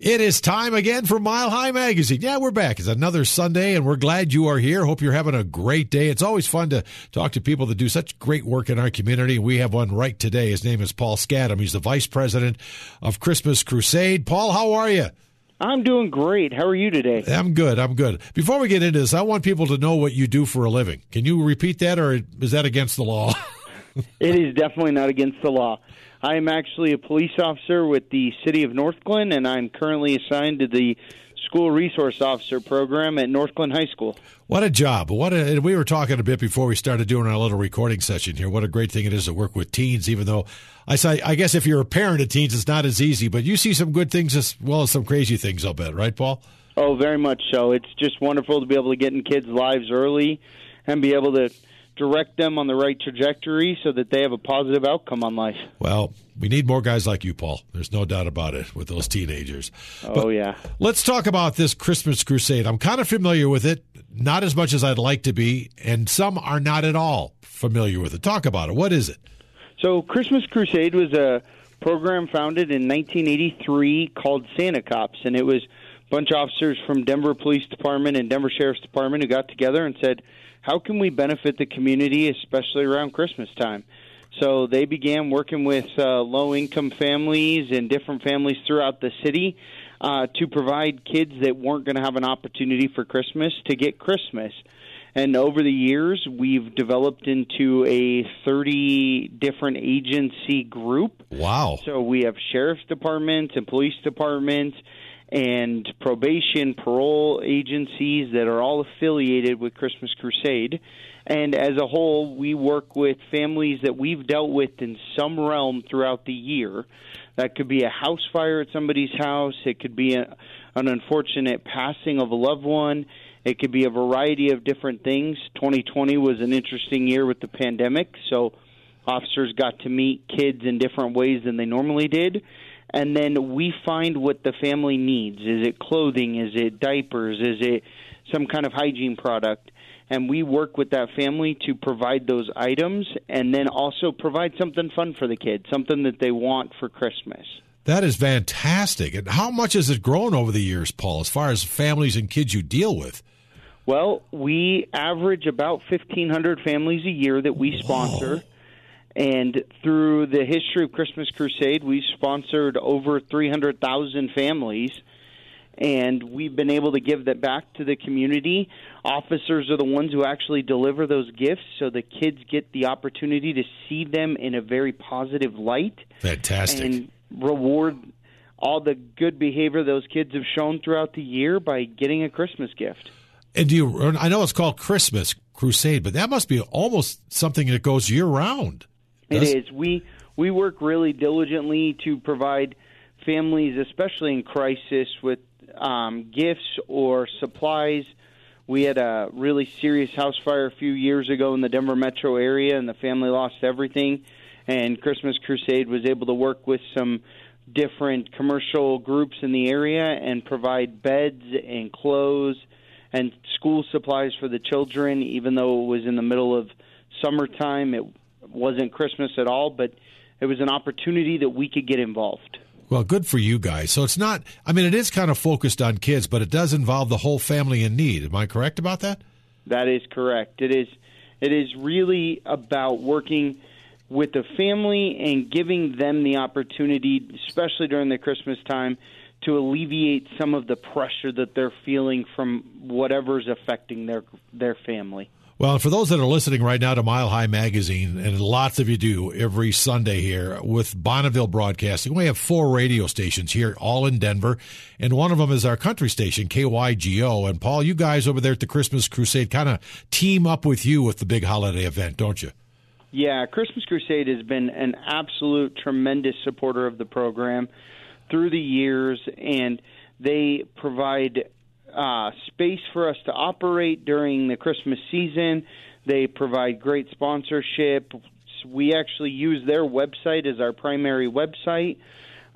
It is time again for Mile High Magazine. Yeah, we're back. It's another Sunday, and we're glad you are here. Hope you're having a great day. It's always fun to talk to people that do such great work in our community. We have one right today. His name is Paul Scadden. He's the vice president of Christmas Crusade. Paul, how are you? I'm doing great. How are you today? I'm good. I'm good. Before we get into this, I want people to know what you do for a living. Can you repeat that, or is that against the law? it is definitely not against the law. I am actually a police officer with the city of Northglenn, and I'm currently assigned to the school resource officer program at Northglenn High School. What a job! What a, we were talking a bit before we started doing our little recording session here. What a great thing it is to work with teens. Even though I say, I guess if you're a parent of teens, it's not as easy. But you see some good things as well as some crazy things. I'll bet, right, Paul? Oh, very much so. It's just wonderful to be able to get in kids' lives early and be able to direct them on the right trajectory so that they have a positive outcome on life. Well, we need more guys like you, Paul. There's no doubt about it with those teenagers. Oh, but yeah. Let's talk about this Christmas crusade. I'm kind of familiar with it, not as much as I'd like to be, and some are not at all familiar with it. Talk about it. What is it? So, Christmas Crusade was a program founded in 1983 called Santa Cops, and it was a bunch of officers from Denver Police Department and Denver Sheriff's Department who got together and said, how can we benefit the community, especially around Christmas time? So they began working with uh, low income families and different families throughout the city uh, to provide kids that weren't going to have an opportunity for Christmas to get Christmas. And over the years, we've developed into a 30 different agency group. Wow. So we have sheriff's departments and police departments and probation, parole agencies that are all affiliated with Christmas Crusade. And as a whole, we work with families that we've dealt with in some realm throughout the year. That could be a house fire at somebody's house, it could be a, an unfortunate passing of a loved one. It could be a variety of different things. 2020 was an interesting year with the pandemic, so officers got to meet kids in different ways than they normally did and then we find what the family needs. Is it clothing? Is it diapers? Is it some kind of hygiene product? And we work with that family to provide those items and then also provide something fun for the kids, something that they want for Christmas. That is fantastic. And how much has it grown over the years, Paul, as far as families and kids you deal with? Well, we average about 1,500 families a year that we sponsor. Whoa and through the history of Christmas Crusade, we've sponsored over 300,000 families, and we've been able to give that back to the community. Officers are the ones who actually deliver those gifts, so the kids get the opportunity to see them in a very positive light. Fantastic. And reward all the good behavior those kids have shown throughout the year by getting a Christmas gift. And do you? I know it's called Christmas Crusade, but that must be almost something that goes year round. It is. We we work really diligently to provide families, especially in crisis, with um, gifts or supplies. We had a really serious house fire a few years ago in the Denver metro area, and the family lost everything. And Christmas Crusade was able to work with some different commercial groups in the area and provide beds and clothes and school supplies for the children, even though it was in the middle of summertime. It wasn't Christmas at all, but it was an opportunity that we could get involved. Well, good for you guys. So it's not, I mean, it is kind of focused on kids, but it does involve the whole family in need. Am I correct about that? That is correct. It is, it is really about working with the family and giving them the opportunity, especially during the Christmas time, to alleviate some of the pressure that they're feeling from whatever's affecting their their family. Well, for those that are listening right now to Mile High Magazine, and lots of you do every Sunday here with Bonneville Broadcasting, we have four radio stations here, all in Denver, and one of them is our country station, KYGO. And Paul, you guys over there at the Christmas Crusade kind of team up with you with the big holiday event, don't you? Yeah, Christmas Crusade has been an absolute tremendous supporter of the program through the years, and they provide uh, space for us to operate during the Christmas season. They provide great sponsorship. We actually use their website as our primary website.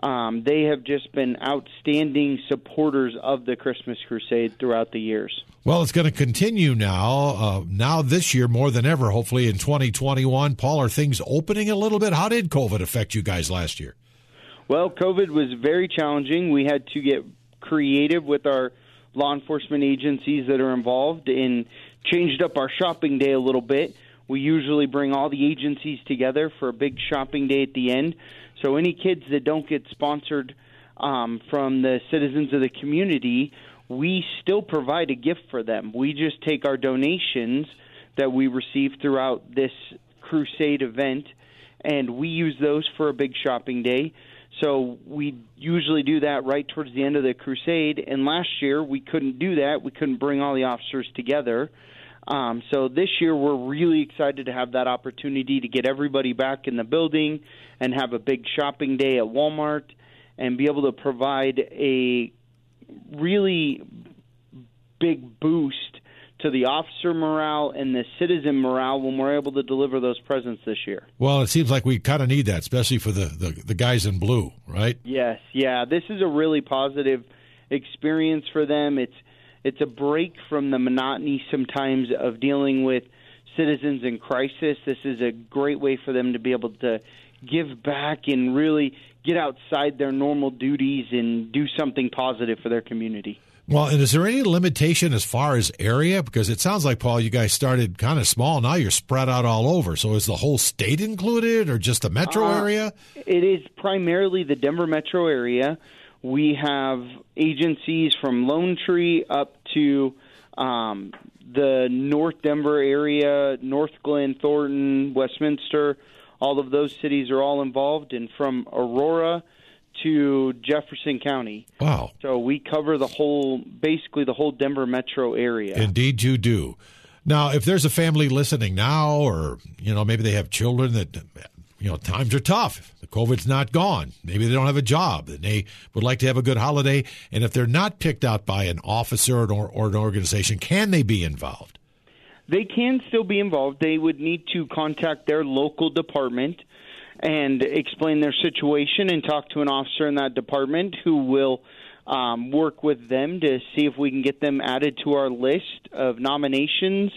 Um, they have just been outstanding supporters of the Christmas Crusade throughout the years. Well, it's going to continue now. Uh, now this year more than ever. Hopefully in 2021, Paul, are things opening a little bit? How did COVID affect you guys last year? Well, COVID was very challenging. We had to get creative with our law enforcement agencies that are involved and changed up our shopping day a little bit. We usually bring all the agencies together for a big shopping day at the end. So any kids that don't get sponsored um, from the citizens of the community, we still provide a gift for them. We just take our donations that we receive throughout this crusade event and we use those for a big shopping day. So we usually do that right towards the end of the crusade. And last year we couldn't do that. We couldn't bring all the officers together. Um, so this year we're really excited to have that opportunity to get everybody back in the building and have a big shopping day at Walmart and be able to provide a really big boost to the officer morale and the citizen morale when we're able to deliver those presents this year. Well, it seems like we kind of need that, especially for the, the, the guys in blue, right? Yes, yeah. This is a really positive experience for them. It's it's a break from the monotony sometimes of dealing with citizens in crisis. This is a great way for them to be able to give back and really get outside their normal duties and do something positive for their community. Well, and is there any limitation as far as area? Because it sounds like, Paul, you guys started kind of small. Now you're spread out all over. So is the whole state included or just the metro uh, area? It is primarily the Denver metro area. We have agencies from Lone Tree up to um, the North Denver area, North Glen, Thornton, Westminster. All of those cities are all involved. And from Aurora to Jefferson County. Wow. So we cover the whole, basically the whole Denver metro area. Indeed, you do. Now, if there's a family listening now, or, you know, maybe they have children that, you know, times are tough. The COVID's not gone. Maybe they don't have a job and they would like to have a good holiday. And if they're not picked out by an officer or, or an organization, can they be involved? They can still be involved. They would need to contact their local department and explain their situation and talk to an officer in that department who will um, work with them to see if we can get them added to our list of nominations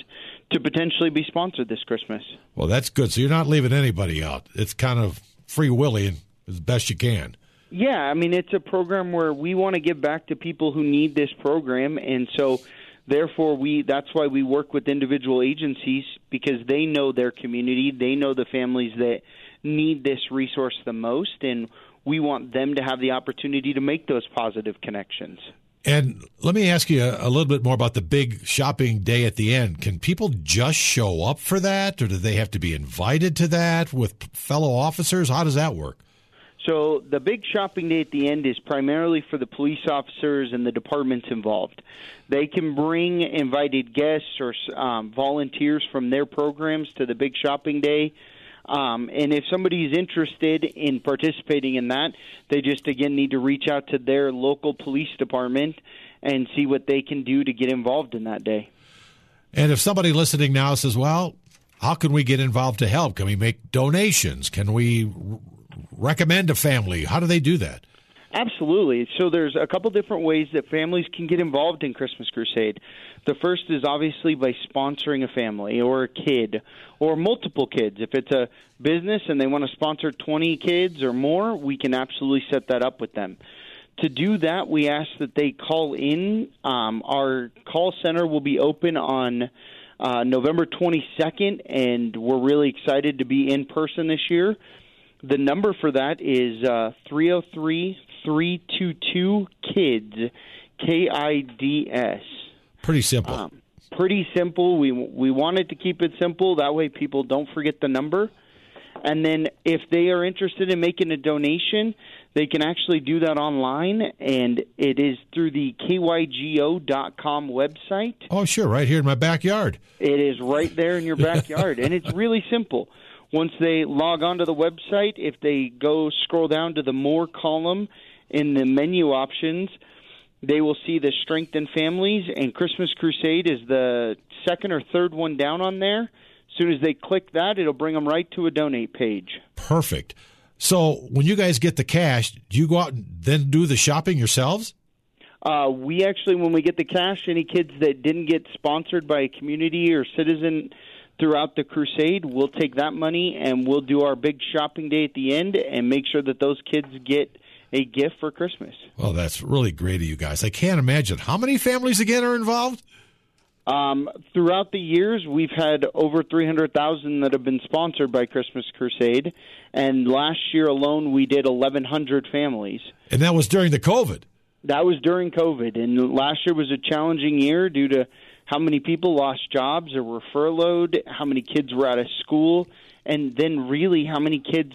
to potentially be sponsored this Christmas. Well, that's good. So you're not leaving anybody out. It's kind of free willy as best you can. Yeah, I mean it's a program where we want to give back to people who need this program, and so therefore we that's why we work with individual agencies because they know their community, they know the families that need this resource the most, and we want them to have the opportunity to make those positive connections. And let me ask you a, a, little bit more about the big shopping day at the end. Can people just show up for that, or do they have to be invited to that with fellow officers? How does that work? So, the big shopping day at the end is primarily for the police officers and the departments involved. They can bring invited guests or um, volunteers from their programs to the big shopping day um, and if somebody's interested in participating in that, they just again need to reach out to their local police department and see what they can do to get involved in that day. And if somebody listening now says, "Well, how can we get involved to help? Can we make donations? Can we recommend a family? How do they do that?" Absolutely. So there's a couple different ways that families can get involved in Christmas Crusade. The first is obviously by sponsoring a family or a kid or multiple kids. If it's a business and they want to sponsor 20 kids or more, we can absolutely set that up with them. To do that, we ask that they call in. Um, our call center will be open on uh, November 22nd, and we're really excited to be in person this year. The number for that is uh, 303 322 KIDS, K I D S. Pretty simple. Um, pretty simple. We we wanted to keep it simple. That way, people don't forget the number. And then, if they are interested in making a donation, they can actually do that online, and it is through the kygo.com website. Oh, sure, right here in my backyard. It is right there in your backyard, and it's really simple. Once they log onto the website, if they go scroll down to the more column in the menu options, they will see the Strength Strengthen Families, and Christmas Crusade is the second or third one down on there. As soon as they click that, it'll bring them right to a donate page. Perfect. So when you guys get the cash, do you go out and then do the shopping yourselves? Uh, we actually, when we get the cash, any kids that didn't get sponsored by a community or citizen throughout the crusade, we'll take that money and we'll do our big shopping day at the end and make sure that those kids get – a gift for Christmas. Well, that's really great of you guys. I can't imagine how many families again are involved. Um, throughout the years, we've had over 300,000 that have been sponsored by Christmas Crusade, and last year alone, we did 1,100 families. And that was during the COVID. That was during COVID, and last year was a challenging year due to how many people lost jobs or were furloughed, how many kids were out of school, and then really how many kids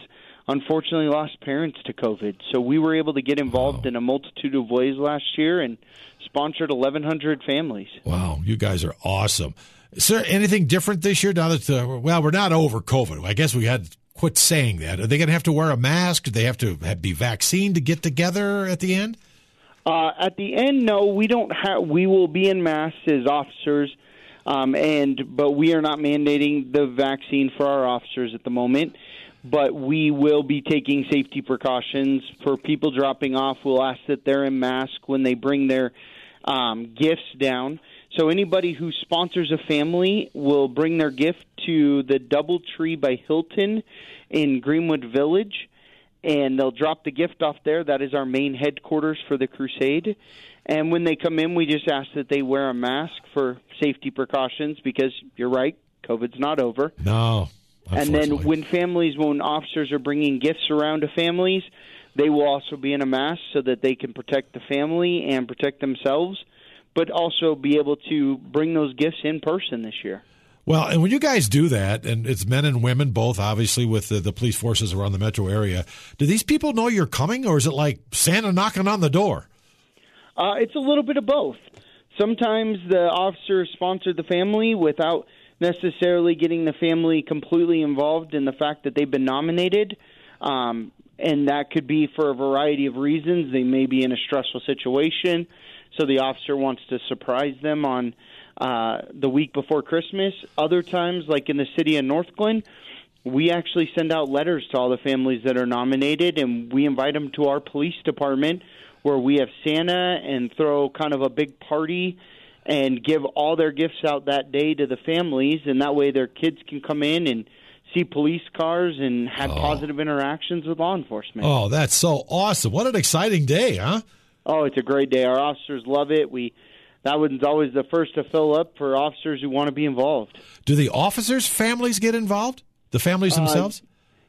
unfortunately lost parents to COVID. So we were able to get involved wow. in a multitude of ways last year and sponsored 1,100 families. Wow, you guys are awesome. Is there anything different this year now that, uh, well, we're not over COVID. I guess we had quit saying that. Are they going to have to wear a mask? Do they have to have, be vaccinated to get together at the end? Uh, at the end, no, we don't have. We will be in masks as officers, um, and but we are not mandating the vaccine for our officers at the moment but we will be taking safety precautions for people dropping off. We'll ask that they're in mask when they bring their um, gifts down. So anybody who sponsors a family will bring their gift to the DoubleTree by Hilton in Greenwood Village, and they'll drop the gift off there. That is our main headquarters for the crusade. And when they come in, we just ask that they wear a mask for safety precautions because you're right, COVID's not over. No. And then when families, when officers are bringing gifts around to families, they will also be in a mask so that they can protect the family and protect themselves, but also be able to bring those gifts in person this year. Well, and when you guys do that, and it's men and women both, obviously, with the, the police forces around the metro area, do these people know you're coming, or is it like Santa knocking on the door? Uh, it's a little bit of both. Sometimes the officer sponsored the family without necessarily getting the family completely involved in the fact that they've been nominated. Um, and that could be for a variety of reasons. They may be in a stressful situation, so the officer wants to surprise them on uh, the week before Christmas. Other times, like in the city of Northglenn, we actually send out letters to all the families that are nominated, and we invite them to our police department where we have Santa and throw kind of a big party and give all their gifts out that day to the families, and that way their kids can come in and see police cars and have oh. positive interactions with law enforcement. Oh, that's so awesome! What an exciting day, huh? Oh, it's a great day. Our officers love it. We that one's always the first to fill up for officers who want to be involved. Do the officers' families get involved? The families uh, themselves? Uh,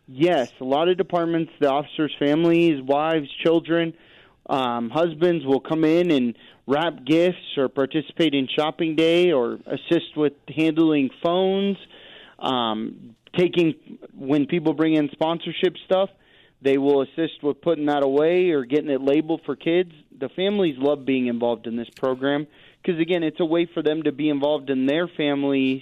yes, a lot of departments, the officers' families, wives, children, um, husbands will come in and wrap gifts or participate in shopping day or assist with handling phones, um, taking when people bring in sponsorship stuff. They will assist with putting that away or getting it labeled for kids. The families love being involved in this program because, again, it's a way for them to be involved in their families'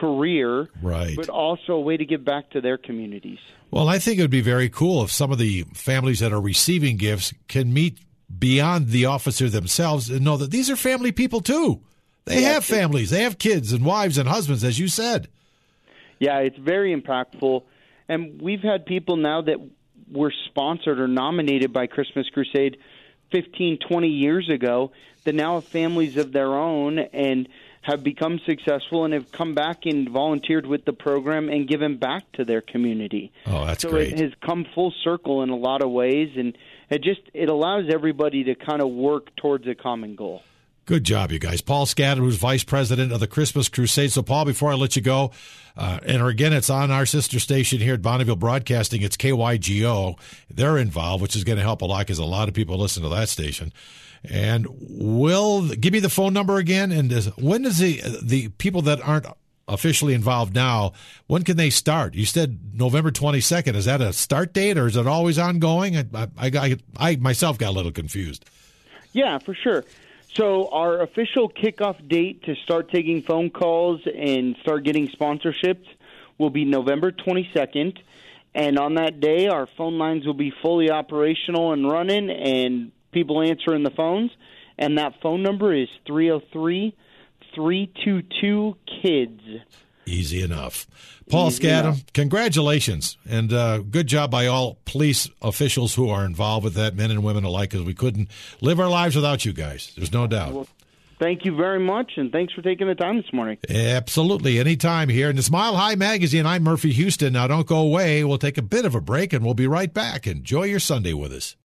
career, right. but also a way to give back to their communities. Well, I think it would be very cool if some of the families that are receiving gifts can meet beyond the officer themselves and know that these are family people too. They yeah, have families, they have kids and wives and husbands, as you said. Yeah, it's very impactful. And we've had people now that were sponsored or nominated by Christmas Crusade 15, 20 years ago that now have families of their own and have become successful and have come back and volunteered with the program and given back to their community. Oh, that's so great. it has come full circle in a lot of ways and it just it allows everybody to kind of work towards a common goal. Good job, you guys. Paul Scadden, who's vice president of the Christmas Crusade. So, Paul, before I let you go, uh, and again, it's on our sister station here at Bonneville Broadcasting. It's KYGO. They're involved, which is going to help a lot because a lot of people listen to that station. And will give me the phone number again. And when does the the people that aren't officially involved now, when can they start? You said November 22nd. Is that a start date or is it always ongoing? I, I, I, I myself got a little confused. Yeah, for sure. So, our official kickoff date to start taking phone calls and start getting sponsorships will be November 22nd. And on that day, our phone lines will be fully operational and running, and people answering the phones. And that phone number is 303 322 KIDS. Easy enough. Paul Scadden, congratulations. And uh, good job by all police officials who are involved with that, men and women alike, because we couldn't live our lives without you guys. There's no doubt. Well, thank you very much, and thanks for taking the time this morning. Absolutely. Anytime here. In the Smile High Magazine, I'm Murphy Houston. Now, don't go away. We'll take a bit of a break, and we'll be right back. Enjoy your Sunday with us.